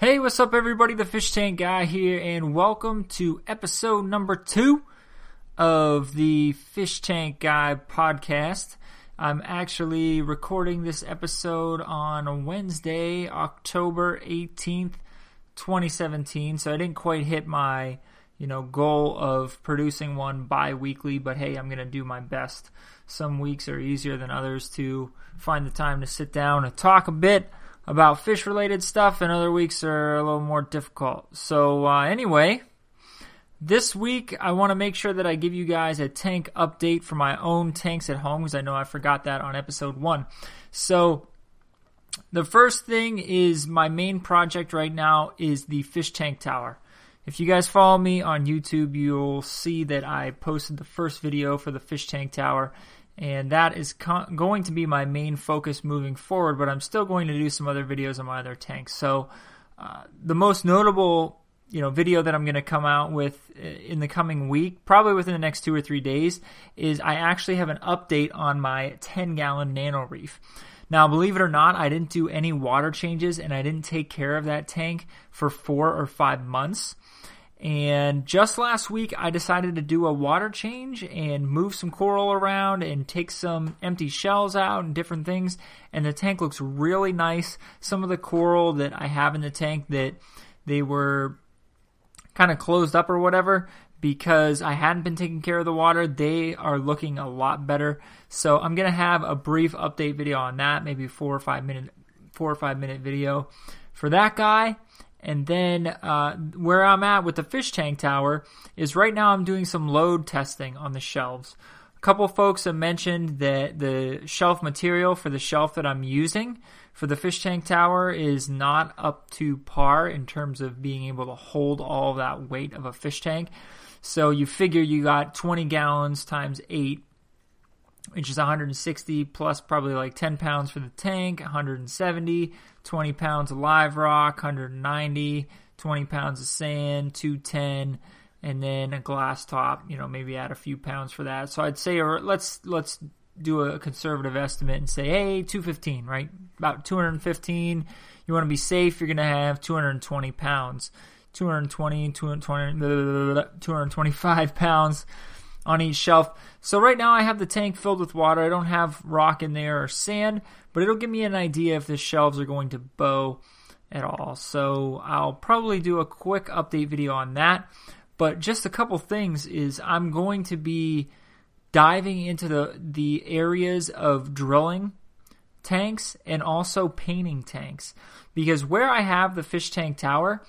Hey, what's up, everybody? The Fish Tank Guy here, and welcome to episode number two of the Fish Tank Guy podcast. I'm actually recording this episode on Wednesday, October 18th, 2017. So I didn't quite hit my, you know, goal of producing one bi-weekly, but hey, I'm going to do my best. Some weeks are easier than others to find the time to sit down and talk a bit about fish related stuff, and other weeks are a little more difficult. So, uh, anyway, this week I want to make sure that I give you guys a tank update for my own tanks at home because I know I forgot that on episode one. So, the first thing is my main project right now is the fish tank tower. If you guys follow me on YouTube, you'll see that I posted the first video for the fish tank tower and that is going to be my main focus moving forward. But I'm still going to do some other videos on my other tanks. So uh, the most notable, you know, video that I'm going to come out with uh, in the coming week, probably within the next two or three days, is I actually have an update on my 10 gallon nano reef. Now, believe it or not, I didn't do any water changes and I didn't take care of that tank for four or five months. And just last week, I decided to do a water change and move some coral around and take some empty shells out and different things. And the tank looks really nice. Some of the coral that I have in the tank that they were kind of closed up or whatever because I hadn't been taking care of the water, they are looking a lot better. So I'm gonna have a brief update video on that, maybe four or five minute, four or five minute video for that guy. And then uh, where I'm at with the fish tank tower is right now I'm doing some load testing on the shelves. A couple folks have mentioned that the shelf material for the shelf that I'm using for the fish tank tower is not up to par in terms of being able to hold all that weight of a fish tank. So you figure you got 20 gallons times 8 which is 160 plus probably like 10 pounds for the tank, 170, 20 pounds of live rock, 190, 20 pounds of sand, 210, and then a glass top. You know, maybe add a few pounds for that. So I'd say, or let's let's do a conservative estimate and say, hey, 215, right? About 215. You want to be safe. You're going to have 220 pounds. 220, 220, 225 pounds on each shelf. So right now I have the tank filled with water. I don't have rock in there or sand, but it'll give me an idea if the shelves are going to bow at all. So I'll probably do a quick update video on that. But just a couple things is I'm going to be diving into the the areas of drilling tanks and also painting tanks because where I have the fish tank tower,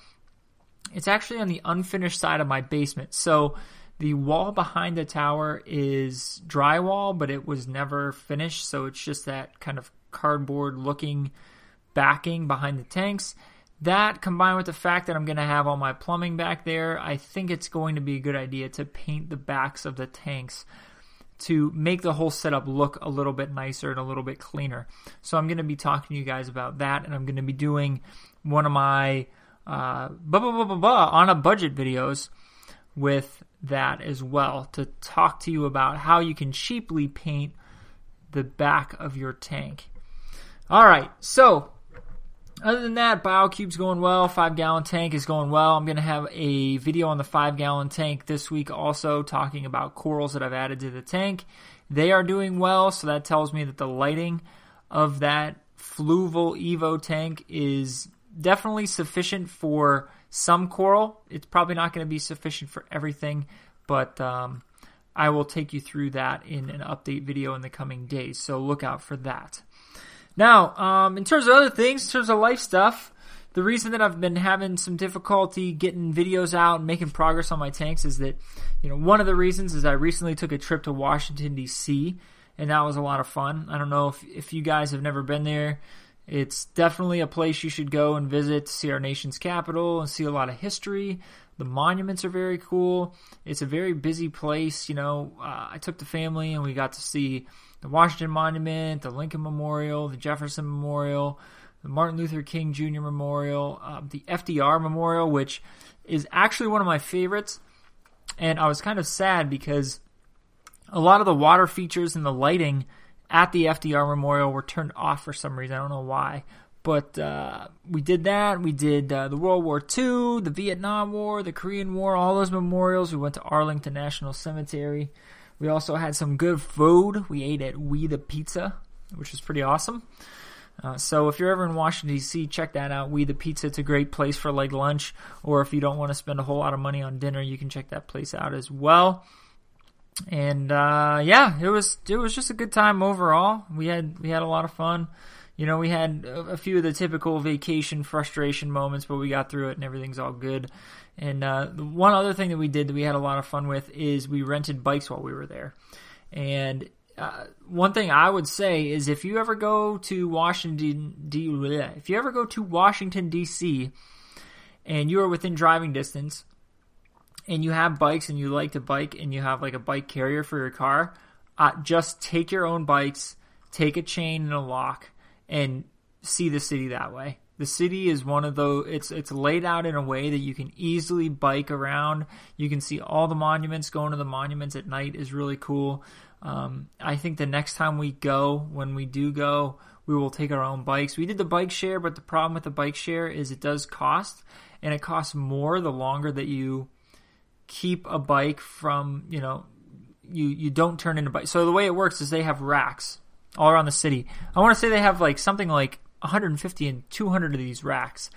it's actually on the unfinished side of my basement. So the wall behind the tower is drywall, but it was never finished, so it's just that kind of cardboard looking backing behind the tanks. That combined with the fact that I'm going to have all my plumbing back there, I think it's going to be a good idea to paint the backs of the tanks to make the whole setup look a little bit nicer and a little bit cleaner. So I'm going to be talking to you guys about that, and I'm going to be doing one of my uh, blah, blah, blah, blah, blah, on a budget videos with that as well to talk to you about how you can cheaply paint the back of your tank. All right, so other than that, BioCube's going well. Five gallon tank is going well. I'm going to have a video on the five gallon tank this week also talking about corals that I've added to the tank. They are doing well, so that tells me that the lighting of that Fluval Evo tank is definitely sufficient for some coral. It's probably not going to be sufficient for everything, but um, I will take you through that in an update video in the coming days. So look out for that. Now, um, in terms of other things, in terms of life stuff, the reason that I've been having some difficulty getting videos out and making progress on my tanks is that, you know, one of the reasons is I recently took a trip to Washington D.C. and that was a lot of fun. I don't know if if you guys have never been there. It's definitely a place you should go and visit to see our nation's capital and see a lot of history. The monuments are very cool. It's a very busy place. You know, uh, I took the family and we got to see the Washington Monument, the Lincoln Memorial, the Jefferson Memorial, the Martin Luther King Jr. Memorial, uh, the FDR Memorial, which is actually one of my favorites. And I was kind of sad because a lot of the water features and the lighting at the FDR Memorial were turned off for some reason. I don't know why, but uh, we did that. We did uh, the World War II, the Vietnam War, the Korean War, all those memorials. We went to Arlington National Cemetery. We also had some good food. We ate at We the Pizza, which was pretty awesome. Uh, so if you're ever in Washington D.C., check that out. We the Pizza. It's a great place for like lunch, or if you don't want to spend a whole lot of money on dinner, you can check that place out as well. And uh, yeah, it was it was just a good time overall. We had we had a lot of fun. You know, we had a, few of the typical vacation frustration moments, but we got through it and everything's all good. And uh, one other thing that we did that we had a lot of fun with is we rented bikes while we were there. And uh, one thing I would say is if you ever go to Washington, D- if you ever go to Washington D.C. and you are within driving distance, and you have bikes and you like to bike and you have like a bike carrier for your car, uh, just take your own bikes, take a chain and a lock, and see the city that way. The city is one of those. It's it's laid out in a way that you can easily bike around. You can see all the monuments. Going to the monuments at night is really cool. Um, I think the next time we go, when we do go, we will take our own bikes. We did the bike share, but the problem with the bike share is it does cost, and it costs more the longer that you keep a bike from you know you you don't turn into bike. So the way it works is they have racks all around the city. I want to say they have like something like 150 and 200 of these racks.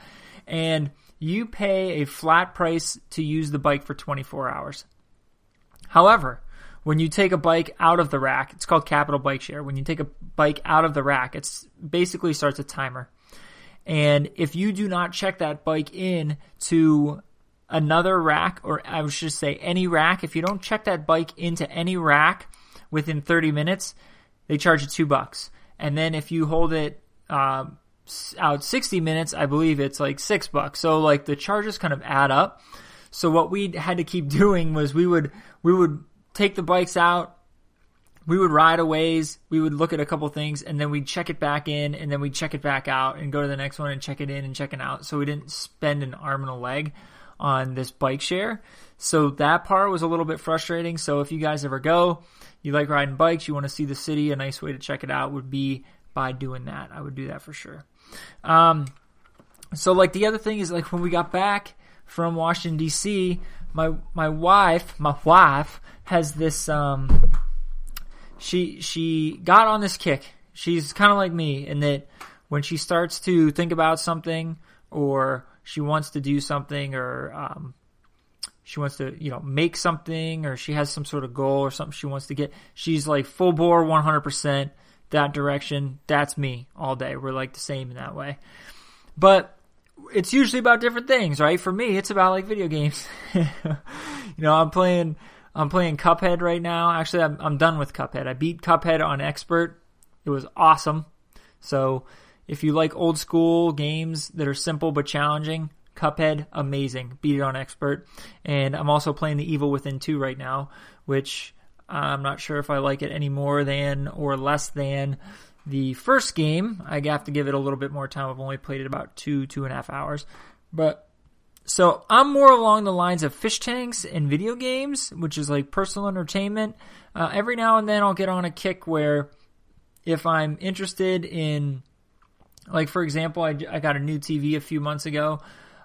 And you pay a flat price to use the bike for 24 hours. However, when you take a bike out of the rack, it's called Capital Bike Share. When you take a bike out of the rack, it's basically starts a timer. And if you do not check that bike in to another rack, or I should say any rack, if you don't check that bike into any rack within 30 minutes, they charge you two bucks. And then if you hold it uh, out 60 minutes, I believe it's like six bucks. So like the charges kind of add up. So what we had to keep doing was we would we would take the bikes out, we would ride a ways, we would look at a couple things, and then we'd check it back in, and then we'd check it back out, and go to the next one and check it in and check it out. So we didn't spend an arm and a leg on this bike share. So that part was a little bit frustrating. So if you guys ever go, you like riding bikes, you want to see the city, a nice way to check it out would be by doing that. I would do that for sure. Um, so like the other thing is like when we got back from Washington D.C., my my wife, my wife has this. Um, she she got on this kick. She's kind of like me in that when she starts to think about something or she wants to do something or um, she wants to, you know, make something or she has some sort of goal or something she wants to get. She's like full bore 100% that direction. That's me all day. We're like the same in that way. But it's usually about different things, right? For me, it's about like video games. you know, I'm playing I'm playing Cuphead right now. Actually, I'm, I'm done with Cuphead. I beat Cuphead on expert. It was awesome. So, if you like old school games that are simple but challenging, Cuphead, amazing. Beat it on expert. And I'm also playing the Evil Within 2 right now, which I'm not sure if I like it any more than or less than the first game. I have to give it a little bit more time. I've only played it about two, two and a half hours. But so I'm more along the lines of fish tanks and video games, which is like personal entertainment. Uh, every now and then I'll get on a kick where if I'm interested in, like for example, I, I got a new TV a few months ago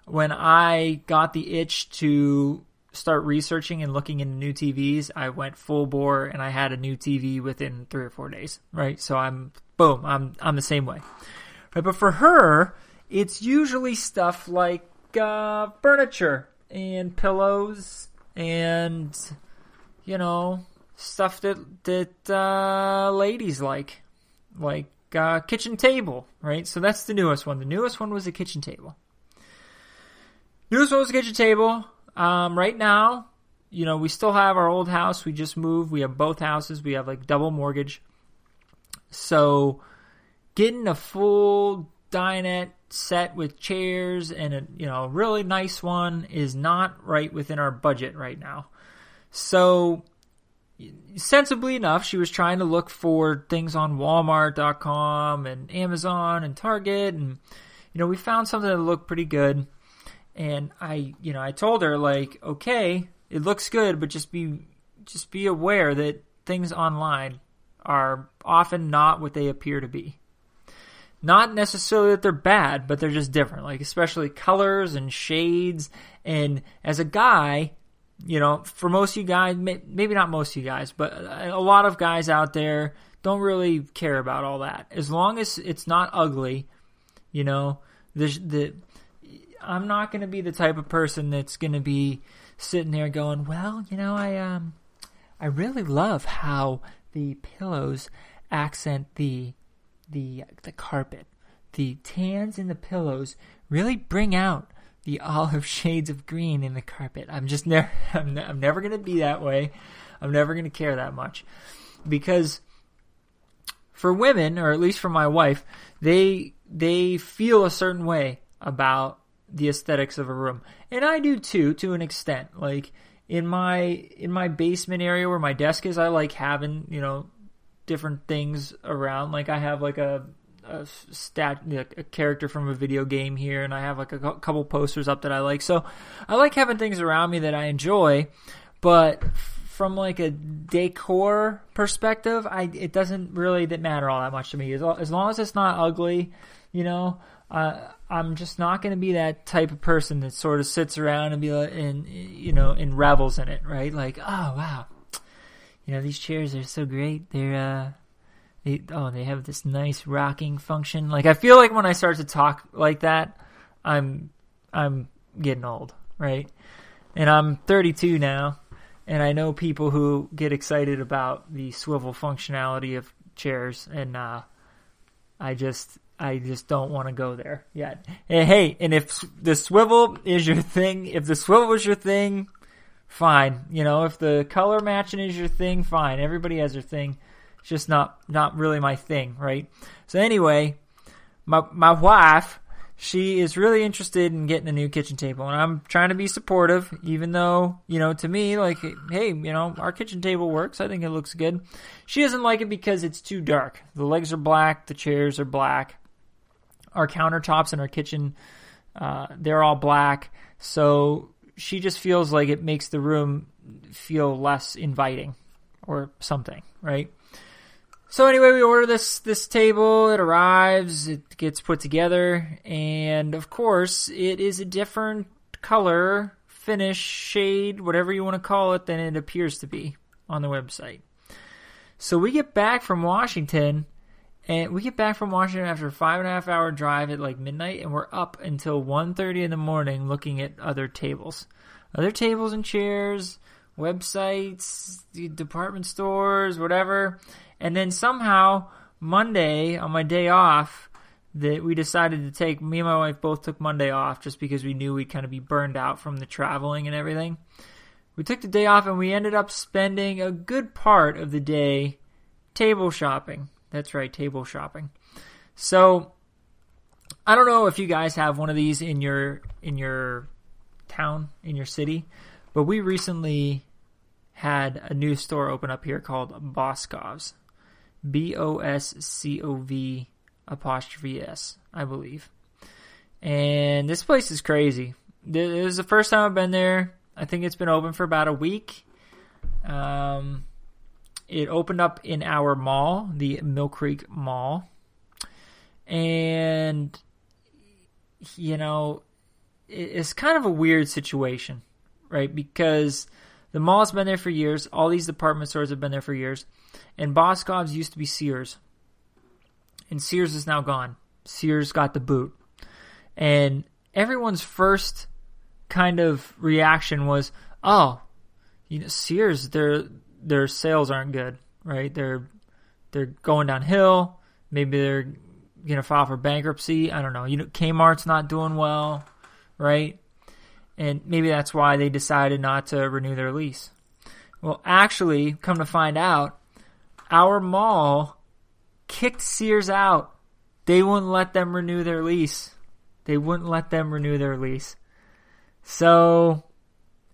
when I got the itch to start researching and looking into new TVs, I went full bore and I had a new TV within three or four days. Right, so I'm boom, I'm I'm the same way. Right, but for her, it's usually stuff like uh, furniture and pillows and you know stuff that that uh, ladies like, like uh, kitchen table. Right, so that's the newest one. The newest one was a kitchen table. Newest one was a kitchen table. Um, right now, you know, we still have our old house. We just moved. We have both houses. We have like double mortgage. So getting a full dinette set with chairs and a you know really nice one is not right within our budget right now. So sensibly enough, she was trying to look for things on Walmart.com and Amazon and Target, and you know we found something that looked pretty good. And I, you know, I told her like, okay, it looks good, but just be, just be aware that things online are often not what they appear to be. Not necessarily that they're bad, but they're just different. Like especially colors and shades. And as a guy, you know, for most of you guys, maybe not most of you guys, but a lot of guys out there don't really care about all that. As long as it's not ugly, you know, the the I'm not going to be the type of person that's going to be sitting there going, "Well, you know, I um I really love how the pillows accent the the the carpet. The tans in the pillows really bring out the olive shades of green in the carpet. I'm just never I'm, ne- I'm never going to be that way. I'm never going to care that much because for women or at least for my wife, they they feel a certain way about the aesthetics of a room. And I do too to an extent. Like in my in my basement area where my desk is, I like having, you know, different things around. Like I have like a a stat a character from a video game here and I have like a couple posters up that I like. So I like having things around me that I enjoy, but from like a decor perspective, I it doesn't really matter all that much to me. As, as long as it's not ugly, you know, uh, I'm just not going to be that type of person that sort of sits around and be like, and you know, and revels in it, right? Like, oh wow, you know, these chairs are so great. They're uh, oh, they have this nice rocking function. Like, I feel like when I start to talk like that, I'm I'm getting old, right? And I'm 32 now, and I know people who get excited about the swivel functionality of chairs, and uh, I just I just don't want to go there yet. And hey, and if the swivel is your thing, if the swivel is your thing, fine. You know, if the color matching is your thing, fine. Everybody has their thing. It's just not not really my thing, right? So anyway, my my wife she is really interested in getting a new kitchen table and I'm trying to be supportive even though, you know, to me like hey, you know, our kitchen table works. I think it looks good. She doesn't like it because it's too dark. The legs are black, the chairs are black. Our countertops in our kitchen uh, they're all black. So she just feels like it makes the room feel less inviting or something, right? So anyway, we order this this table. It arrives. It gets put together, and of course, it is a different color, finish, shade, whatever you want to call it, than it appears to be on the website. So we get back from Washington, and we get back from Washington after a five and a half hour drive at like midnight, and we're up until 1.30 in the morning looking at other tables, other tables and chairs, websites, department stores, whatever and then somehow Monday on my day off, that we decided to take me and my wife both took Monday off just because we knew we'd kind of be burned out from the traveling and everything. We took the day off and we ended up spending a good part of the day table shopping. That's right, table shopping. So I don't know if you guys have one of these in your in your town, in your city, but we recently had a new store open up here called Boscov's. B O S C O V apostrophe S, I believe. And this place is crazy. This is the first time I've been there. I think it's been open for about a week. Um, it opened up in our mall, the Mill Creek Mall. And, you know, it's kind of a weird situation, right? Because the mall's been there for years. All these department stores have been there for years. And Boscov's used to be Sears. And Sears is now gone. Sears got the boot. And everyone's first kind of reaction was, "Oh, you know, Sears their their sales aren't good, right? They're they're going downhill. Maybe they're going to file for bankruptcy. I don't know. You know, Kmart's not doing well, right? And maybe that's why they decided not to renew their lease. Well, actually, come to find out, our mall kicked Sears out. They wouldn't let them renew their lease. They wouldn't let them renew their lease. So,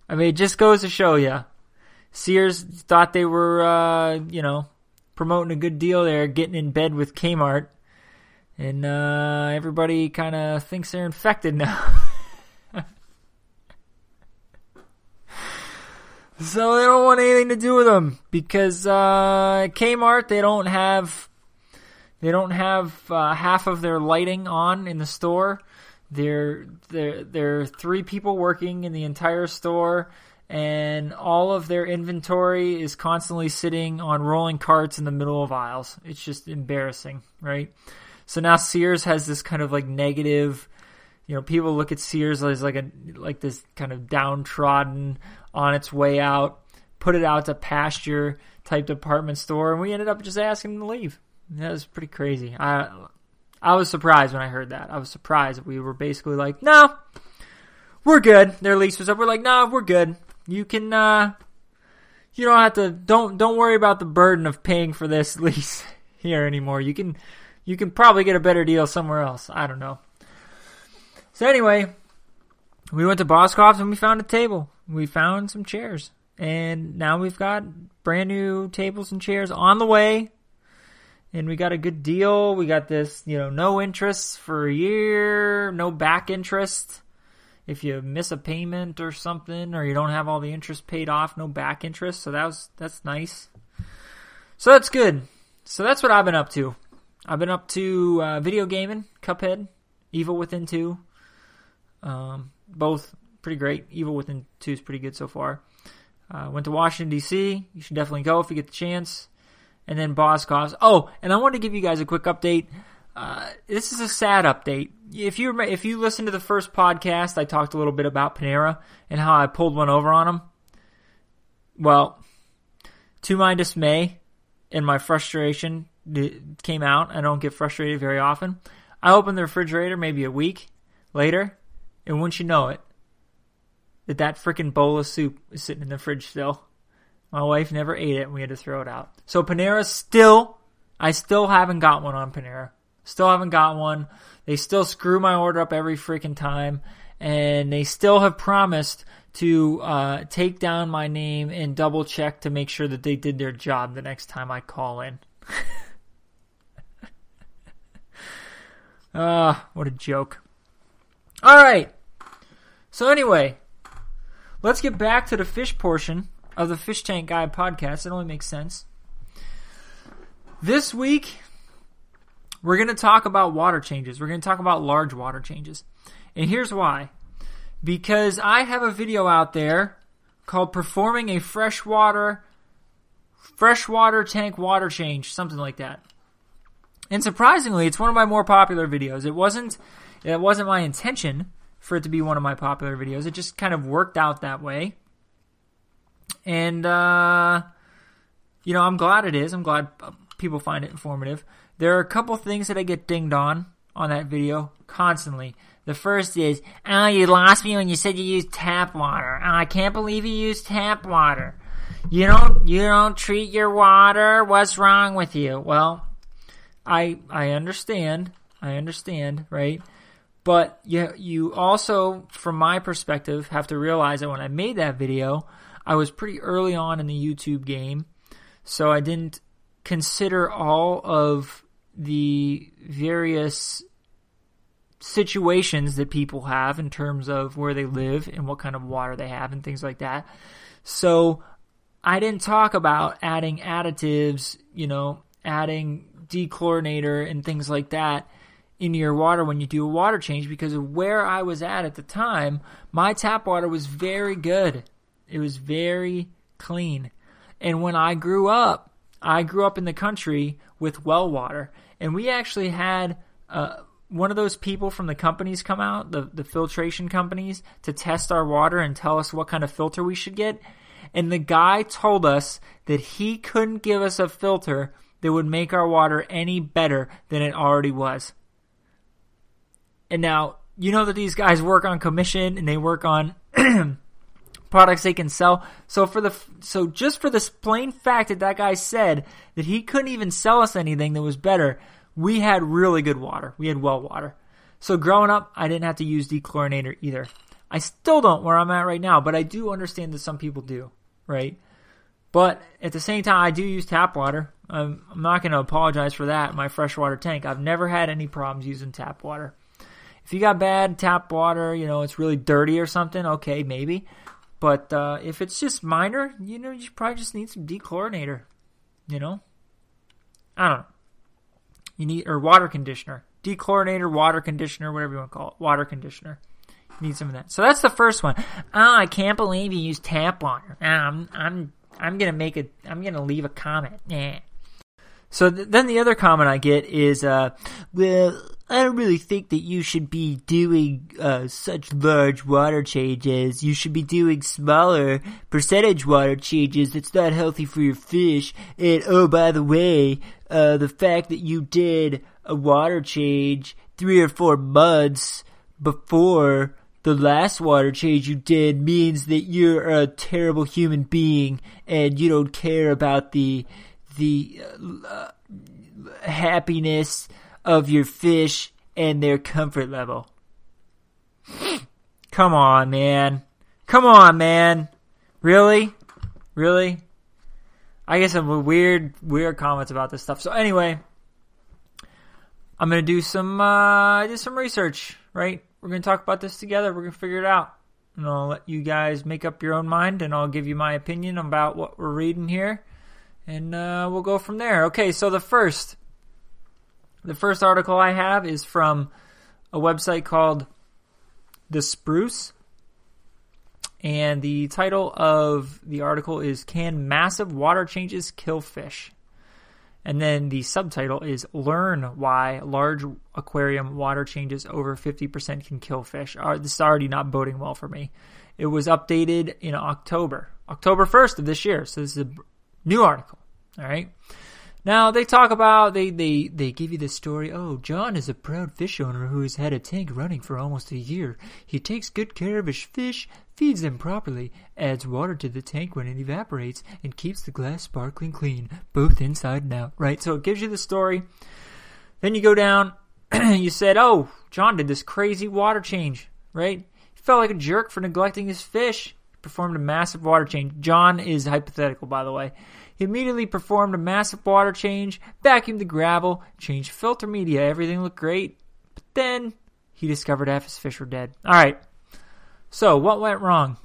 I mean, it just goes to show you. Sears thought they were, uh, you know, promoting a good deal there, getting in bed with Kmart. And uh, everybody kind of thinks they're infected now. So they don't want anything to do with them because uh, Kmart they don't have They don't have uh, half of their lighting on in the store. There, there, there are three people working in the entire store, and all of their inventory is constantly sitting on rolling carts in the middle of aisles. It's just embarrassing, right? So now Sears has this kind of like negative you know, people look at Sears as like a like this kind of downtrodden on its way out, put it out to pasture type department store, and we ended up just asking them to leave. That was pretty crazy. I I was surprised when I heard that. I was surprised. We were basically like, no, we're good. Their lease was up. We're like, no, we're good. You can, uh, you don't have to, don't, don't worry about the burden of paying for this lease here anymore. You can, you can probably get a better deal somewhere else. I don't know. So anyway, we went to Boscov's and we found a table. We found some chairs. And now we've got brand new tables and chairs on the way. And we got a good deal. We got this, you know, no interest for a year, no back interest. If you miss a payment or something, or you don't have all the interest paid off, no back interest. So that was that's nice. So that's good. So that's what I've been up to. I've been up to uh, video gaming, Cuphead, Evil Within Two. Um, both pretty great. Evil Within 2 is pretty good so far. Uh, went to Washington, D.C. You should definitely go if you get the chance. And then Boscov's. Oh, and I want to give you guys a quick update. Uh, this is a sad update. If you if you listen to the first podcast, I talked a little bit about Panera and how I pulled one over on them. Well, to my dismay and my frustration came out. I don't get frustrated very often. I opened the refrigerator maybe a week later, and once you know it, that that freaking bowl of soup is sitting in the fridge still. My wife never ate it and we had to throw it out. So Panera still, I still haven't got one on Panera. Still haven't got one. They still screw my order up every freaking time. And they still have promised to uh, take down my name and double check to make sure that they did their job the next time I call in. Ah, uh, what a joke. All right. So anyway, let's get back to the fish portion of the Fish Tank Guy podcast. It only makes sense. This week, we're going to talk about water changes. We're going to talk about large water changes. And here's why. Because I have a video out there called Performing a Freshwater Freshwater Tank Water Change, something like that. And surprisingly, it's one of my more popular videos. It wasn't it wasn't my intention for it to be one of my popular videos. It just kind of worked out that way. And, uh, you know, I'm glad it is. I'm glad people find it informative. There are a couple things that I get dinged on on that video constantly. The first is, oh, you lost me when you said you used tap water. Oh, I can't believe you used tap water. You don't, you don't treat your water. What's wrong with you? Well, I, I understand. I understand, right? But you, you also, from my perspective, have to realize that when I made that video, I was pretty early on in the YouTube game. So I didn't consider all of the various situations that people have in terms of where they live and what kind of water they have and things like that. So I didn't talk about adding additives, you know, adding dechlorinator and things like that into your water when you do a water change because of where I was at at the time. My tap water was very good. It was very clean. And when I grew up, I grew up in the country with well water. And we actually had uh, one of those people from the companies come out, the, the filtration companies, to test our water and tell us what kind of filter we should get. And the guy told us that he couldn't give us a filter that would make our water any better than it already was. And now, you know that these guys work on commission and they work on products they can sell. So for the so just for this plain fact that that guy said that he couldn't even sell us anything that was better, we had really good water. We had well water. So growing up, I didn't have to use dechlorinator either. I still don't where I'm at right now, but I do understand that some people do, right? But at the same time, I do use tap water. I'm, I'm not going to apologize for that. My freshwater tank. I've never had any problems using tap water. If you got bad tap water, you know, it's really dirty or something, okay, maybe. But uh, if it's just minor, you know, you probably just need some dechlorinator. You know? I don't know. You need or water conditioner, dechlorinator, water conditioner, whatever you want to call it, water conditioner. You need some of that. So that's the first one. Oh, I can't believe you use tap water. I'm I'm I'm gonna make a I'm gonna leave a comment. Yeah. So th- then the other comment I get is, uh, well, I don't really think that you should be doing uh, such large water changes. You should be doing smaller percentage water changes. It's not healthy for your fish. And oh, by the way, uh, the fact that you did a water change three or four months before the last water change you did means that you're a terrible human being and you don't care about the the uh, happiness of your fish and their comfort level. Come on, man. Come on, man. Really? Really? I guess some weird, weird comments about this stuff. So anyway, I'm gonna do some, uh, do some research, right? We're gonna talk about this together. We're gonna figure it out. And I'll let you guys make up your own mind and I'll give you my opinion about what we're reading here and uh, we'll go from there. Okay, so the first, the first article I have is from a website called The Spruce, and the title of the article is "Can Massive Water Changes Kill Fish?" And then the subtitle is "Learn Why Large Aquarium Water Changes Over 50% Can Kill Fish." Uh, this is already not boding well for me. It was updated in October, October 1st of this year. So this is a New article. All right. Now they talk about they they they give you the story. Oh, John is a proud fish owner who has had a tank running for almost a year. He takes good care of his fish, feeds them properly, adds water to the tank when it evaporates, and keeps the glass sparkling clean, both inside and out. Right. So it gives you the story. Then you go down. you said, "Oh, John did this crazy water change." Right. He felt like a jerk for neglecting his fish. Performed a massive water change. John is hypothetical, by the way. He immediately performed a massive water change, vacuumed the gravel, changed filter media. Everything looked great. But then he discovered half his fish were dead. All right. So, what went wrong?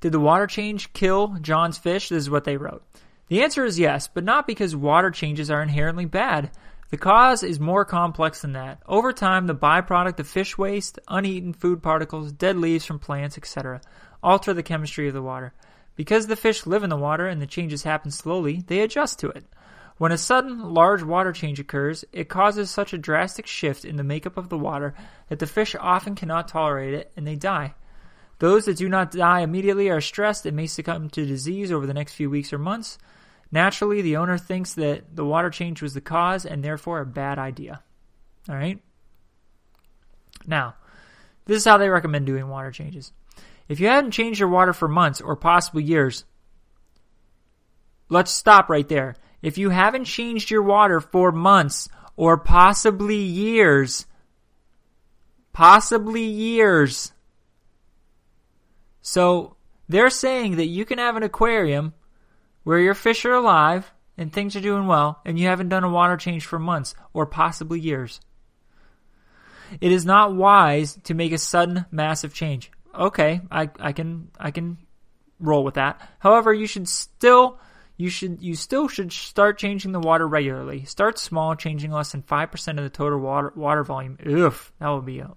Did the water change kill John's fish? This is what they wrote. The answer is yes, but not because water changes are inherently bad. The cause is more complex than that. Over time, the byproduct of fish waste, uneaten food particles, dead leaves from plants, etc., alter the chemistry of the water. Because the fish live in the water and the changes happen slowly, they adjust to it. When a sudden, large water change occurs, it causes such a drastic shift in the makeup of the water that the fish often cannot tolerate it and they die. Those that do not die immediately are stressed and may succumb to disease over the next few weeks or months. Naturally, the owner thinks that the water change was the cause and therefore a bad idea. All right? Now, this is how they recommend doing water changes. If you haven't changed your water for months or possibly years, let's stop right there. If you haven't changed your water for months or possibly years, possibly years. So they're saying that you can have an aquarium where your fish are alive and things are doing well and you haven't done a water change for months or possibly years. It is not wise to make a sudden massive change okay, I, I can I can roll with that. However, you should still you should you still should start changing the water regularly. Start small, changing less than five percent of the total water water volume. Oof, that would be a,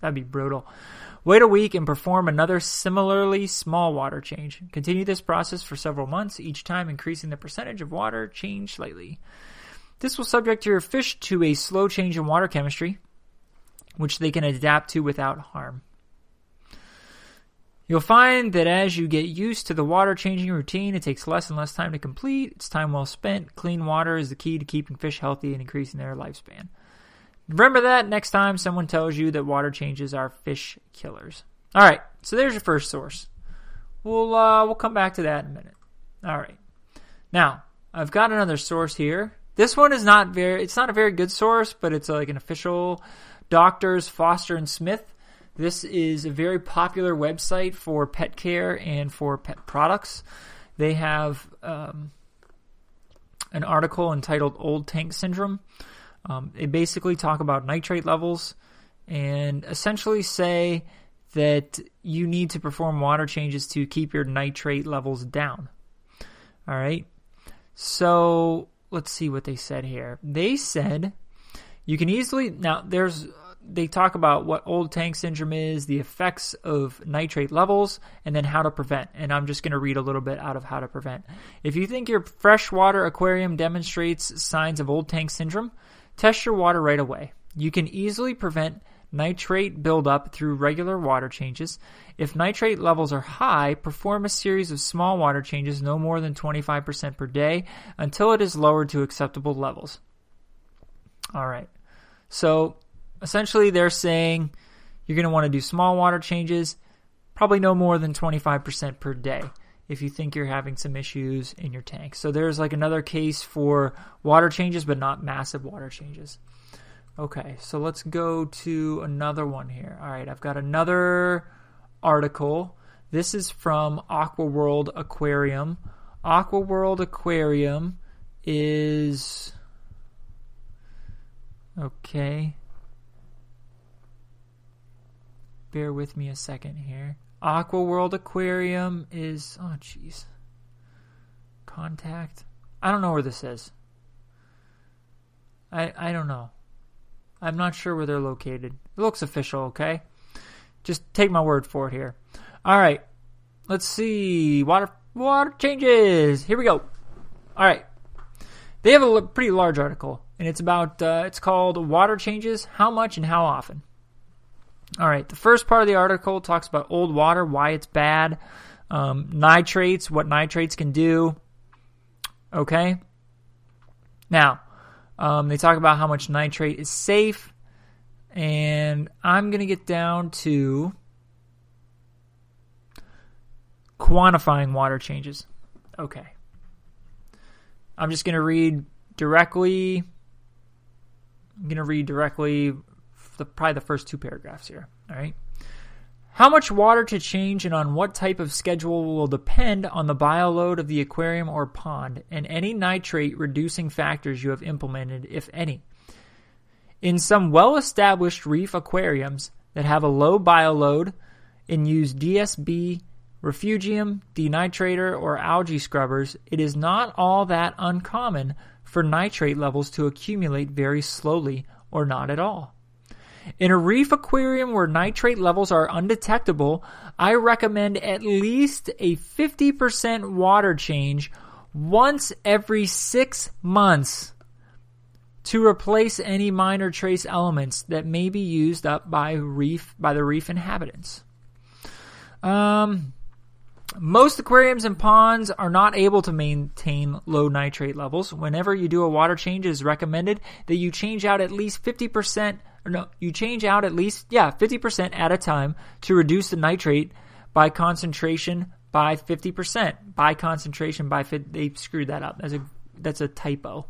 that'd be brutal. Wait a week and perform another similarly small water change. Continue this process for several months, each time increasing the percentage of water change slightly. This will subject your fish to a slow change in water chemistry, which they can adapt to without harm. You'll find that as you get used to the water changing routine, it takes less and less time to complete. It's time well spent. Clean water is the key to keeping fish healthy and increasing their lifespan. Remember that next time someone tells you that water changes are fish killers. All right, so there's your first source. We'll uh, we'll come back to that in a minute. All right. Now I've got another source here. This one is not very. It's not a very good source, but it's like an official doctors Foster and Smith this is a very popular website for pet care and for pet products. They have um, an article entitled Old Tank Syndrome. Um, they basically talk about nitrate levels and essentially say that you need to perform water changes to keep your nitrate levels down. All right. So let's see what they said here. They said you can easily now there's they talk about what old tank syndrome is, the effects of nitrate levels, and then how to prevent. And I'm just going to read a little bit out of how to prevent. If you think your freshwater aquarium demonstrates signs of old tank syndrome, test your water right away. You can easily prevent nitrate buildup through regular water changes. If nitrate levels are high, perform a series of small water changes no more than 25% per day until it is lowered to acceptable levels. All right. So essentially, they're saying you're going to want to do small water changes, probably no more than 25% per day if you think you're having some issues in your tank. So there's like another case for water changes, but not massive water changes. Okay, so let's go to another one here. All right, I've got another article. This is from Aqua World Aquarium. Aqua World Aquarium is okay. Bear with me a second here. Aqua World Aquarium is oh jeez. Contact. I don't know where this is. I I don't know. I'm not sure where they're located. It looks official, okay? Just take my word for it here. All right. Let's see. Water water changes. Here we go. All right. They have a pretty large article, and it's about uh, it's called "Water Changes: How Much and How Often." All right. The first part of the article talks about old water, why it's bad, um, nitrates, what nitrates can do. Okay. Now, um, they talk about how much nitrate is safe, and I'm going to get down to quantifying water changes. Okay. I'm just going to read directly. I'm going to read directly the, probably the first two paragraphs here. All right. How much water to change and on what type of schedule will depend on the bioload of the aquarium or pond and any nitrate reducing factors you have implemented, if any. In some well established reef aquariums that have a low bioload and use DSB, refugium, denitrator, or algae scrubbers, it is not all that uncommon for nitrate levels to accumulate very slowly or not at all. In a reef aquarium where nitrate levels are undetectable, I recommend at least a 50% water change once every six months to replace any minor trace elements that may be used up by reef by the reef inhabitants. Um, most aquariums and ponds are not able to maintain low nitrate levels. Whenever you do a water change, it is recommended that you change out at least 50% or no, you change out at least, yeah, 50% at a time to reduce the nitrate by concentration by 50%. By concentration by 50, they screwed that up. That's a, that's a typo.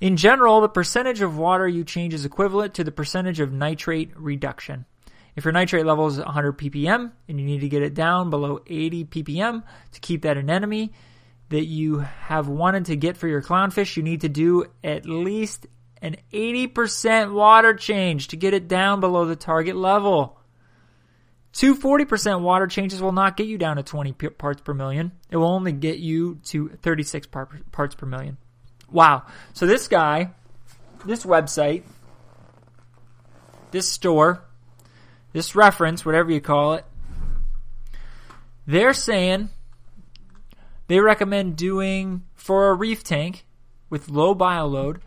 In general, the percentage of water you change is equivalent to the percentage of nitrate reduction. If your nitrate level is 100 ppm and you need to get it down below 80 ppm to keep that anemone that you have wanted to get for your clownfish, you need to do at least an 80% water change to get it down below the target level. Two 40% water changes will not get you down to 20 parts per million. It will only get you to 36 parts per million. Wow. So this guy, this website, this store, this reference, whatever you call it, they're saying they recommend doing for a reef tank with low bioload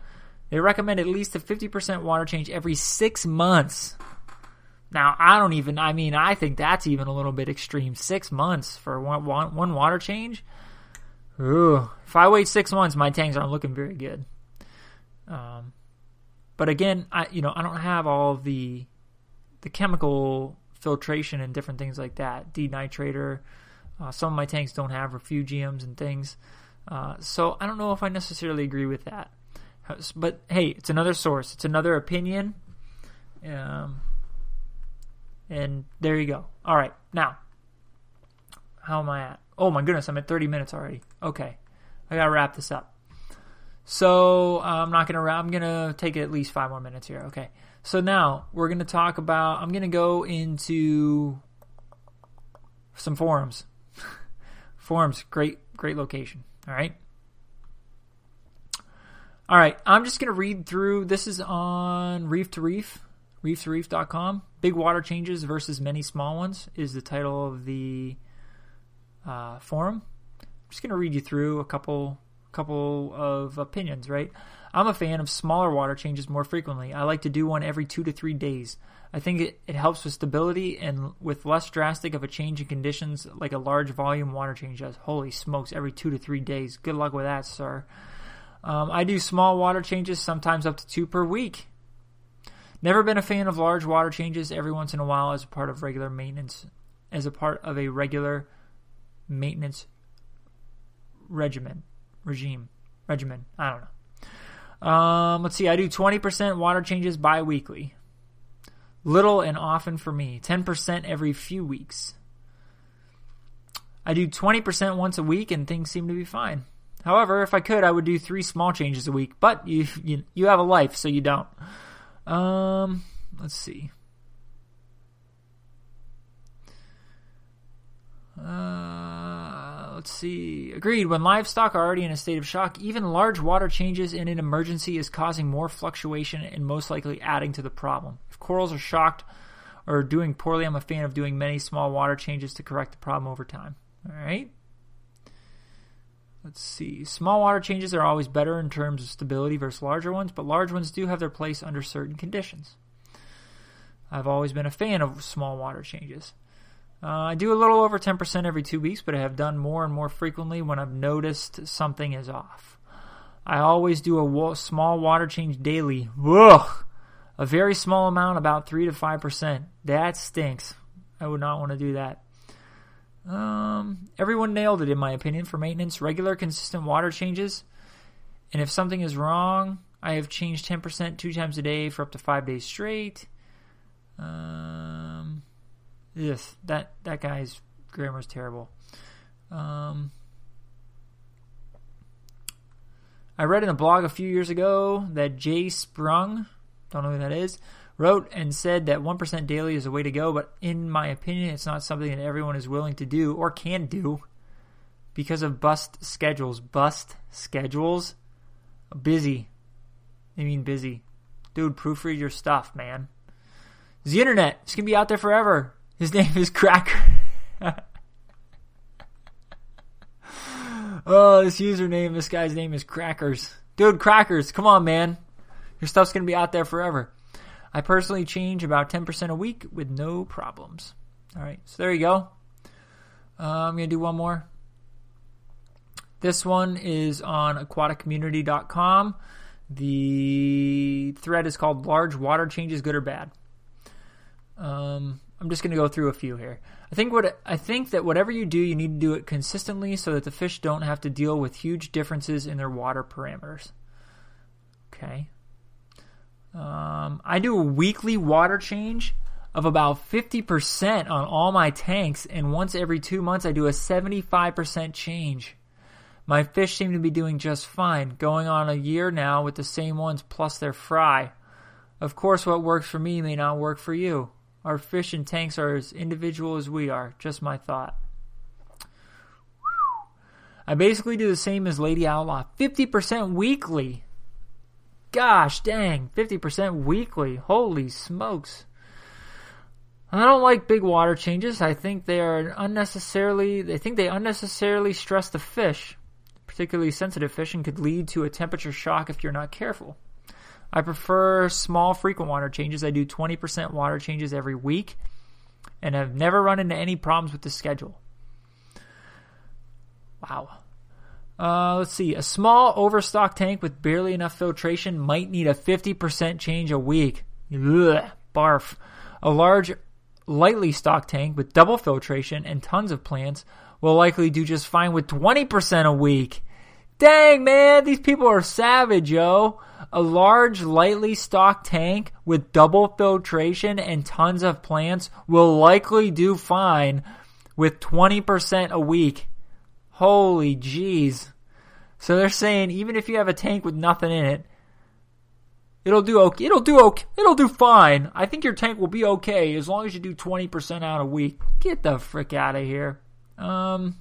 they recommend at least a 50% water change every six months. Now, I don't even, I mean, I think that's even a little bit extreme. Six months for one, one, one water change? Ooh. If I wait six months, my tanks aren't looking very good. Um, but again, I, you know, I don't have all the, the chemical filtration and different things like that. Denitrator. Uh, some of my tanks don't have refugiums and things. Uh, so I don't know if I necessarily agree with that. But hey, it's another source. It's another opinion. Um, and there you go. All right, now, how am I at? Oh my goodness, I'm at 30 minutes already. Okay, I gotta wrap this up. So I'm not gonna. I'm gonna take at least five more minutes here. Okay. So now we're gonna talk about. I'm gonna go into some forums. forums, great, great location. All right. All right, I'm just going to read through. This is on Reef to Reef, reef2reef.com. Big water changes versus many small ones is the title of the uh, forum. I'm just going to read you through a couple couple of opinions, right? I'm a fan of smaller water changes more frequently. I like to do one every two to three days. I think it, it helps with stability and with less drastic of a change in conditions like a large volume water change does. Holy smokes, every two to three days. Good luck with that, sir. Um, I do small water changes, sometimes up to two per week. Never been a fan of large water changes every once in a while as a part of regular maintenance, as a part of a regular maintenance regimen, regime, regimen. I don't know. Um, let's see. I do 20% water changes bi-weekly. Little and often for me. 10% every few weeks. I do 20% once a week and things seem to be fine. However, if I could, I would do three small changes a week, but you you, you have a life, so you don't. Um, let's see. Uh, let's see. Agreed. When livestock are already in a state of shock, even large water changes in an emergency is causing more fluctuation and most likely adding to the problem. If corals are shocked or doing poorly, I'm a fan of doing many small water changes to correct the problem over time. All right. Let's see. Small water changes are always better in terms of stability versus larger ones, but large ones do have their place under certain conditions. I've always been a fan of small water changes. Uh, I do a little over 10% every two weeks, but I have done more and more frequently when I've noticed something is off. I always do a wa- small water change daily. Ugh! A very small amount, about 3 to 5%. That stinks. I would not want to do that. Um, everyone nailed it, in my opinion, for maintenance. Regular, consistent water changes. And if something is wrong, I have changed 10% two times a day for up to five days straight. Um, yes, that, that guy's grammar is terrible. Um, I read in a blog a few years ago that Jay Sprung, don't know who that is, wrote and said that 1% daily is the way to go, but in my opinion, it's not something that everyone is willing to do or can do because of bust schedules. Bust schedules? Busy. I mean, busy. Dude, proofread your stuff, man. The internet. It's going to be out there forever. His name is Cracker. oh, this username, this guy's name is Crackers. Dude, Crackers, come on, man. Your stuff's going to be out there forever. I personally change about 10% a week with no problems. All right, so there you go. Uh, I'm going to do one more. This one is on aquaticcommunity.com. The thread is called Large Water Changes Good or Bad. Um, I'm just going to go through a few here. I think what I think that whatever you do, you need to do it consistently so that the fish don't have to deal with huge differences in their water parameters. Okay. Um, I do a weekly water change of about 50% on all my tanks, and once every two months, I do a 75% change. My fish seem to be doing just fine, going on a year now with the same ones plus their fry. Of course, what works for me may not work for you. Our fish and tanks are as individual as we are. Just my thought. I basically do the same as Lady Outlaw 50% weekly. Gosh dang, 50% weekly. Holy smokes. I don't like big water changes. I think they are unnecessarily, I think they unnecessarily stress the fish. Particularly sensitive fish and could lead to a temperature shock if you're not careful. I prefer small, frequent water changes. I do 20% water changes every week and I've never run into any problems with the schedule. Wow. Uh, let's see. A small overstock tank with barely enough filtration might need a 50% change a week. Ugh, barf. A large, lightly stocked tank with double filtration and tons of plants will likely do just fine with 20% a week. Dang, man, these people are savage, yo. A large, lightly stocked tank with double filtration and tons of plants will likely do fine with 20% a week. Holy jeez. So they're saying even if you have a tank with nothing in it, it'll do okay. It'll do okay. It'll do fine. I think your tank will be okay as long as you do 20% out a week. Get the frick out of here. Um,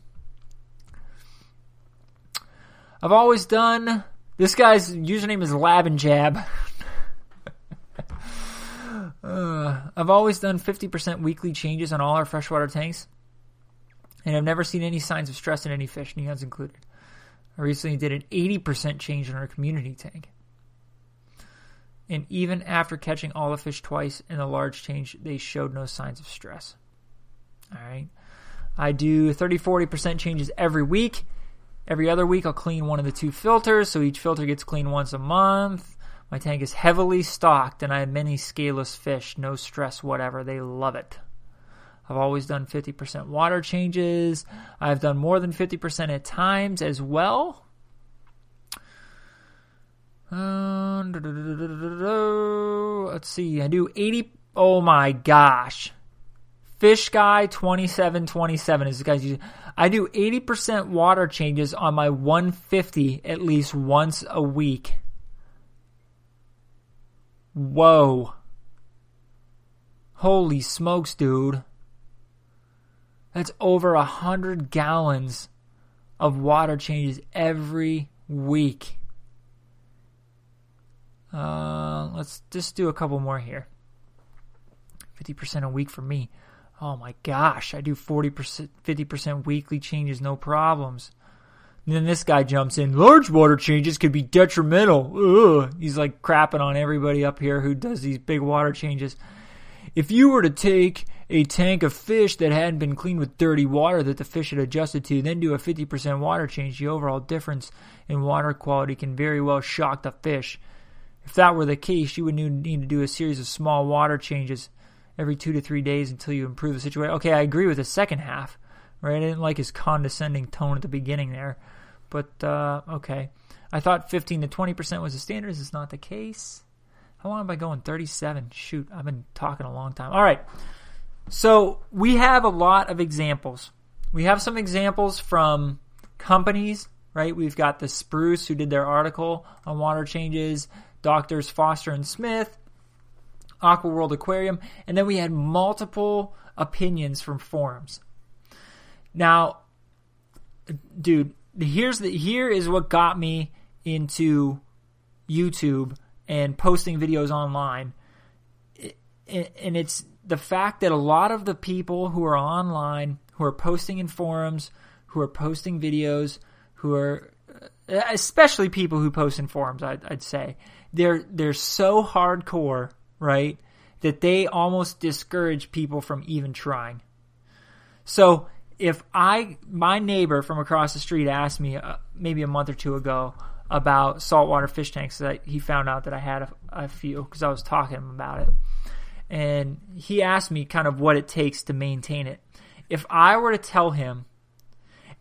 I've always done This guy's username is Lab and Jab. uh, I've always done 50% weekly changes on all our freshwater tanks, and I've never seen any signs of stress in any fish, neons included. I recently did an 80% change in our community tank. And even after catching all the fish twice in the large change, they showed no signs of stress. All right. I do 30 40% changes every week. Every other week, I'll clean one of the two filters, so each filter gets cleaned once a month. My tank is heavily stocked, and I have many scaleless fish. No stress, whatever. They love it. I've always done 50% water changes. I've done more than 50% at times as well. Uh, let's see. I do 80. Oh my gosh. Fish Guy 2727 is the guy's using. I do 80% water changes on my 150 at least once a week. Whoa. Holy smokes, dude. That's over a hundred gallons of water changes every week. Uh, let's just do a couple more here. 50% a week for me. Oh my gosh, I do 40%, 50% weekly changes, no problems. And then this guy jumps in. Large water changes could be detrimental. Ugh. He's like crapping on everybody up here who does these big water changes. If you were to take a tank of fish that hadn't been cleaned with dirty water that the fish had adjusted to, then do a 50% water change, the overall difference in water quality can very well shock the fish. If that were the case, you would need to do a series of small water changes every two to three days until you improve the situation. Okay, I agree with the second half, right? I didn't like his condescending tone at the beginning there, but uh, okay. I thought 15 to 20% was the standard. Is not the case? How long have I going? 37. Shoot, I've been talking a long time. All right. So we have a lot of examples. We have some examples from companies, right? We've got the Spruce who did their article on water changes, doctors Foster and Smith, Aqua World Aquarium, and then we had multiple opinions from forums. Now, dude, here's the here is what got me into YouTube and posting videos online. And it's the fact that a lot of the people who are online, who are posting in forums, who are posting videos, who are especially people who post in forums, I'd, I'd say they're they're so hardcore right? That they almost discourage people from even trying. So if I, my neighbor from across the street asked me uh, maybe a month or two ago about saltwater fish tanks, that he found out that I had a, a few because I was talking to him about it. And he asked me kind of what it takes to maintain it. If I were to tell him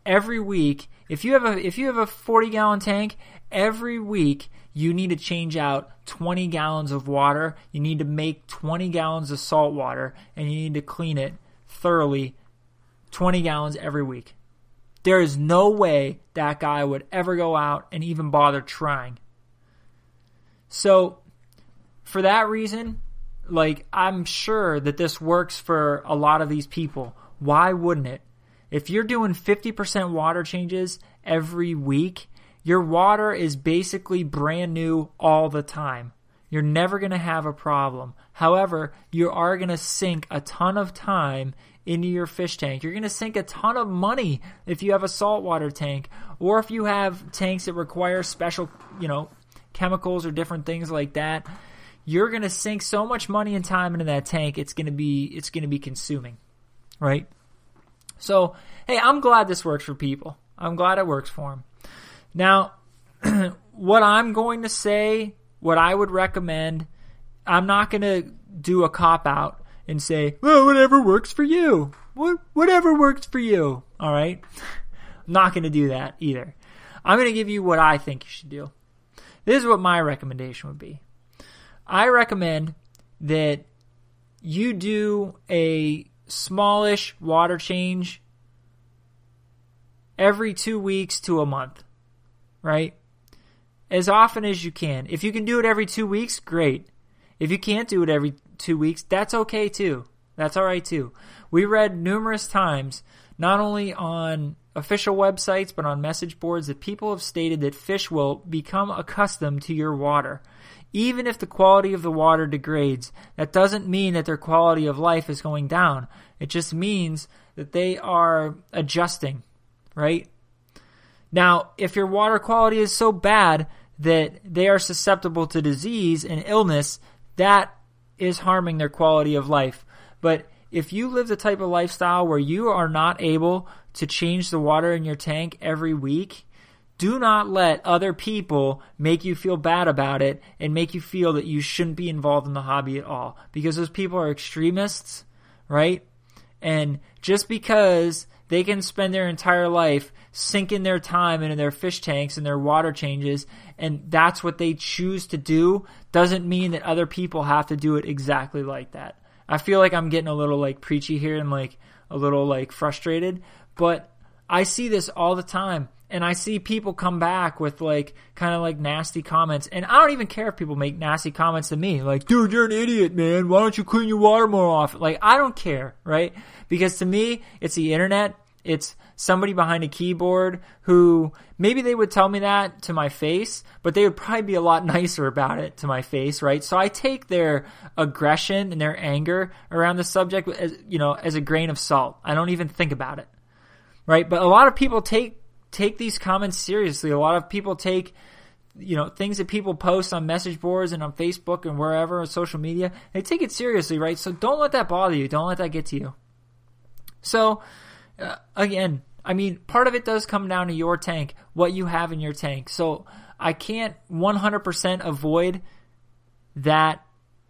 every week, if you have a if you have a 40 gallon tank, every week you need to change out 20 gallons of water. You need to make 20 gallons of salt water and you need to clean it thoroughly 20 gallons every week. There is no way that guy would ever go out and even bother trying. So, for that reason, like, I'm sure that this works for a lot of these people. Why wouldn't it? If you're doing 50% water changes every week your water is basically brand new all the time. You're never going to have a problem. However, you are going to sink a ton of time into your fish tank. You're going to sink a ton of money if you have a saltwater tank or if you have tanks that require special, you know, chemicals or different things like that. You're going to sink so much money and time into that tank. It's going to be it's going to be consuming, right? So, hey, I'm glad this works for people. I'm glad it works for them. Now, what I'm going to say, what I would recommend, I'm not going to do a cop out and say, well, whatever works for you. What, whatever works for you. All right? I'm not going to do that either. I'm going to give you what I think you should do. This is what my recommendation would be. I recommend that you do a smallish water change every two weeks to a month right? As often as you can. If you can do it every two weeks, great. If you can't do it every two weeks, that's okay too. That's all right too. We read numerous times not only on official websites but on message boards that people have stated that fish will become accustomed to your water. Even if the quality of the water degrades, that doesn't mean that their quality of life is going down. It just means that they are adjusting, right? Now, if your water quality is so bad that they are susceptible to disease and illness, that is harming their quality of life. But if you live the type of lifestyle where you are not able to change the water in your tank every week, do not let other people make you feel bad about it and make you feel that you shouldn't be involved in the hobby at all because those people are extremists, right? And just because they can spend their entire life sinking their time into their fish tanks and their water changes and that's what they choose to do doesn't mean that other people have to do it exactly like that. I feel like I'm getting a little like preachy here and like a little like frustrated, but I see this all the time and I see people come back with like kind of like nasty comments, and I don't even care if people make nasty comments to me, like, dude, you're an idiot, man. Why don't you clean your water more often? Like, I don't care, right? Because to me, it's the internet. It's somebody behind a keyboard who maybe they would tell me that to my face, but they would probably be a lot nicer about it to my face, right? So I take their aggression and their anger around the subject as, you know, as a grain of salt. I don't even think about it. Right? But a lot of people take take these comments seriously. A lot of people take you know things that people post on message boards and on Facebook and wherever on social media. They take it seriously, right? So don't let that bother you. Don't let that get to you. So uh, again, I mean, part of it does come down to your tank, what you have in your tank. So I can't 100% avoid that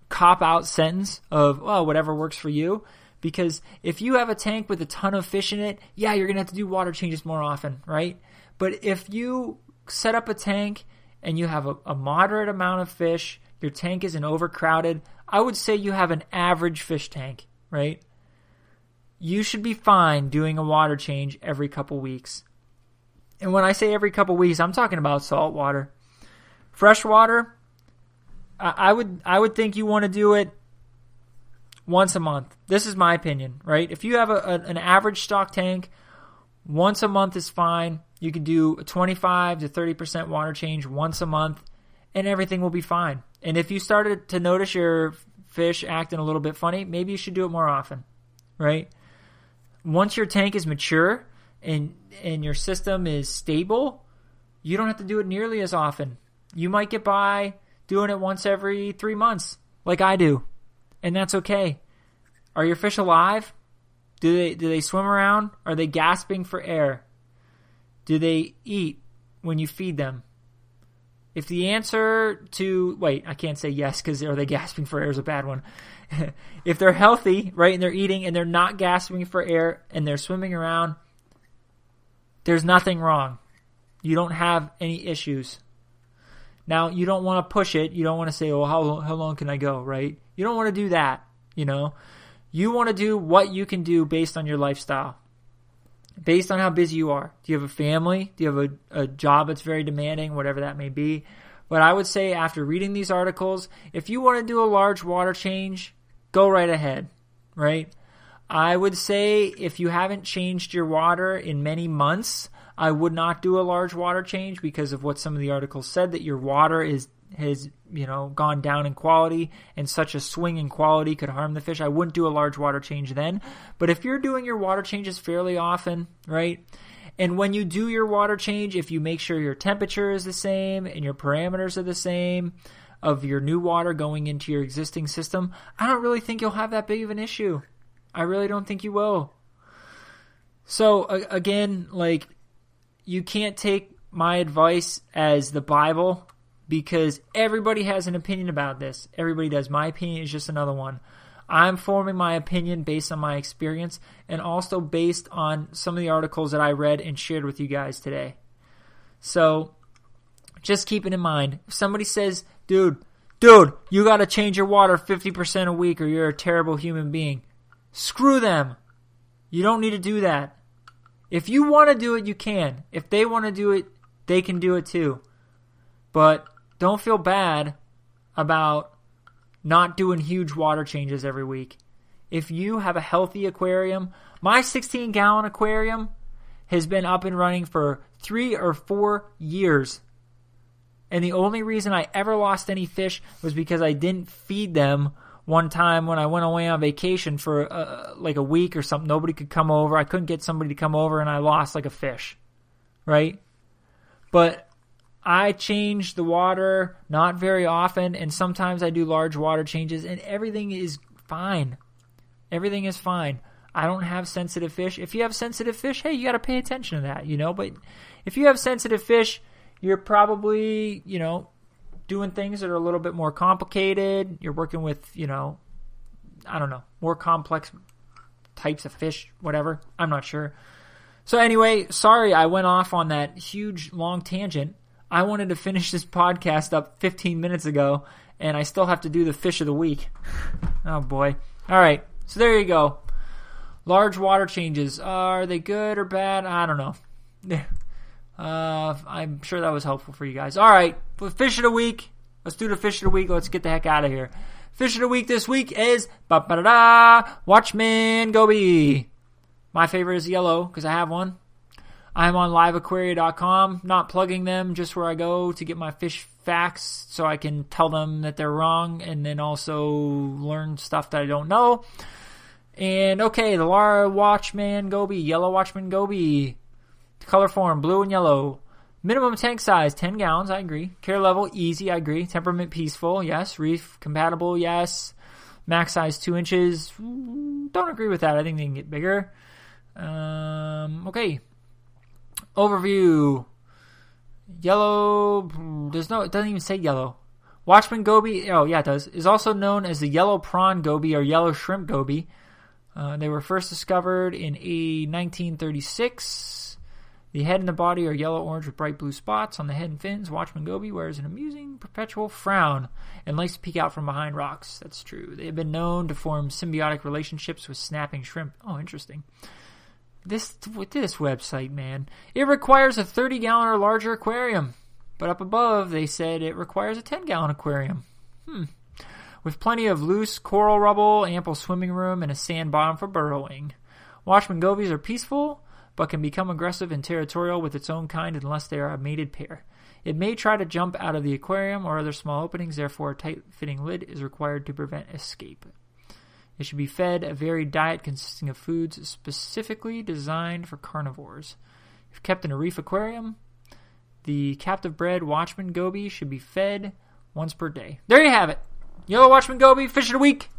cop out sentence of, well, whatever works for you. Because if you have a tank with a ton of fish in it, yeah, you're going to have to do water changes more often, right? But if you set up a tank and you have a, a moderate amount of fish, your tank isn't overcrowded, I would say you have an average fish tank, right? You should be fine doing a water change every couple weeks. And when I say every couple weeks, I'm talking about salt water. Fresh water, I would I would think you want to do it once a month. This is my opinion, right? If you have a, a, an average stock tank, once a month is fine. You can do a 25 to 30% water change once a month, and everything will be fine. And if you started to notice your fish acting a little bit funny, maybe you should do it more often, right? Once your tank is mature and and your system is stable, you don't have to do it nearly as often. You might get by doing it once every 3 months, like I do and that's okay. Are your fish alive? Do they do they swim around? Are they gasping for air? Do they eat when you feed them? If the answer to wait, I can't say yes because are they gasping for air is a bad one. if they're healthy, right, and they're eating and they're not gasping for air and they're swimming around, there's nothing wrong. You don't have any issues. Now, you don't want to push it. You don't want to say, "Oh, how how long can I go?" Right? You don't want to do that. You know, you want to do what you can do based on your lifestyle, based on how busy you are. Do you have a family? Do you have a, a job that's very demanding, whatever that may be? But I would say after reading these articles, if you want to do a large water change, go right ahead. Right? I would say if you haven't changed your water in many months, I would not do a large water change because of what some of the articles said that your water is has you know gone down in quality and such a swing in quality could harm the fish. I wouldn't do a large water change then. But if you're doing your water changes fairly often, right? And when you do your water change, if you make sure your temperature is the same and your parameters are the same of your new water going into your existing system, I don't really think you'll have that big of an issue. I really don't think you will. So again, like you can't take my advice as the Bible because everybody has an opinion about this. Everybody does. My opinion is just another one. I'm forming my opinion based on my experience and also based on some of the articles that I read and shared with you guys today. So just keep it in mind. If somebody says, dude, dude, you got to change your water 50% a week or you're a terrible human being, screw them. You don't need to do that. If you want to do it, you can. If they want to do it, they can do it too. But don't feel bad about not doing huge water changes every week. if you have a healthy aquarium, my 16 gallon aquarium has been up and running for three or four years. And the only reason I ever lost any fish was because I didn't feed them one time when I went away on vacation for uh, like a week or something. Nobody could come over. I couldn't get somebody to come over and I lost like a fish. Right? But I change the water not very often and sometimes I do large water changes and everything is fine. Everything is fine. I don't have sensitive fish. If you have sensitive fish, hey, you got to pay attention to that, you know. But if you have sensitive fish, you're probably, you know, doing things that are a little bit more complicated. You're working with, you know, I don't know, more complex types of fish, whatever. I'm not sure. So anyway, sorry I went off on that huge long tangent. I wanted to finish this podcast up 15 minutes ago, and I still have to do the fish of the week. oh boy. All right. So there you go. Large water changes. are they good or bad? I don't know. Uh, I'm sure that was helpful for you guys. All right, fish of the week. Let's do the fish of the week. Let's get the heck out of here. Fish of the week this week is ba ba da Watchman Goby. My favorite is yellow because I have one. I'm on liveaquaria.com, not plugging them, just where I go to get my fish facts so I can tell them that they're wrong and then also learn stuff that I don't know. And okay, the Lara Watchman Goby, Yellow Watchman Goby. Color form, blue and yellow. Minimum tank size, 10 gallons, I agree. Care level, easy, I agree. Temperament, peaceful, yes. Reef, compatible, yes. Max size, 2 inches. Don't agree with that. I think they can get bigger. Um, okay. Overview. Yellow, there's no, it doesn't even say yellow. Watchman goby, oh yeah, it does, is also known as the yellow prawn goby or yellow shrimp goby. Uh, they were first discovered in a 1936. The head and the body are yellow orange with bright blue spots on the head and fins. Watchman goby wears an amusing perpetual frown and likes to peek out from behind rocks. That's true. They have been known to form symbiotic relationships with snapping shrimp. Oh, interesting. This this website, man, it requires a 30 gallon or larger aquarium, but up above they said it requires a 10 gallon aquarium. Hmm. With plenty of loose coral rubble, ample swimming room, and a sand bottom for burrowing. Watchman gobies are peaceful, but can become aggressive and territorial with its own kind unless they are a mated pair. It may try to jump out of the aquarium or other small openings, therefore, a tight fitting lid is required to prevent escape. It should be fed a varied diet consisting of foods specifically designed for carnivores. If kept in a reef aquarium, the captive bred Watchman goby should be fed once per day. There you have it. Yellow Watchman goby, fish of the week.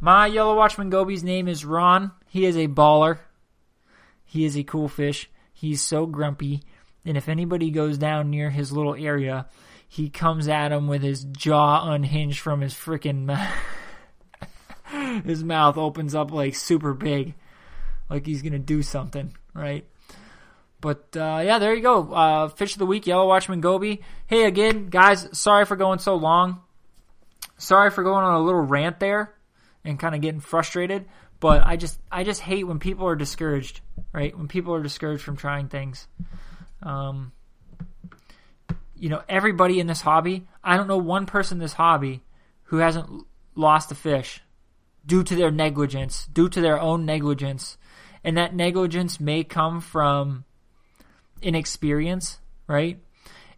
My yellow Watchman goby's name is Ron. He is a baller. He is a cool fish. He's so grumpy. And if anybody goes down near his little area, he comes at him with his jaw unhinged from his freaking mouth. his mouth opens up like super big, like he's gonna do something, right? But uh, yeah, there you go. Uh, fish of the week, yellow watchman goby. Hey, again, guys, sorry for going so long. Sorry for going on a little rant there and kind of getting frustrated. But I just, I just hate when people are discouraged, right? When people are discouraged from trying things. Um, you know, everybody in this hobby. I don't know one person in this hobby who hasn't lost a fish due to their negligence, due to their own negligence. And that negligence may come from inexperience, right?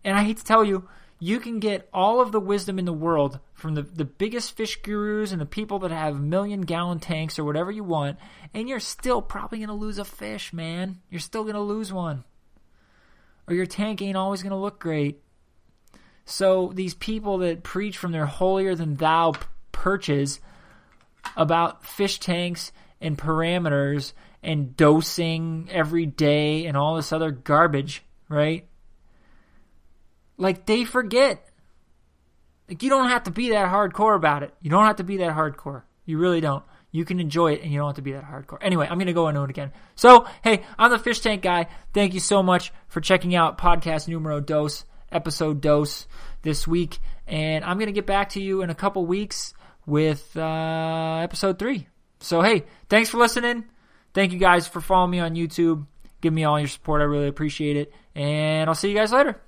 And I hate to tell you, you can get all of the wisdom in the world from the, the biggest fish gurus and the people that have million gallon tanks or whatever you want, and you're still probably going to lose a fish, man. You're still going to lose one. Or your tank ain't always going to look great. So these people that preach from their holier than thou perches about fish tanks and parameters and dosing every day and all this other garbage, right? Like they forget. Like you don't have to be that hardcore about it. You don't have to be that hardcore. You really don't. You can enjoy it and you don't have to be that hardcore. Anyway, I'm going to go into it again. So, hey, I'm the fish tank guy. Thank you so much for checking out podcast numero dos, episode dos this week. And I'm going to get back to you in a couple weeks with uh, episode three. So, hey, thanks for listening. Thank you guys for following me on YouTube. Give me all your support. I really appreciate it. And I'll see you guys later.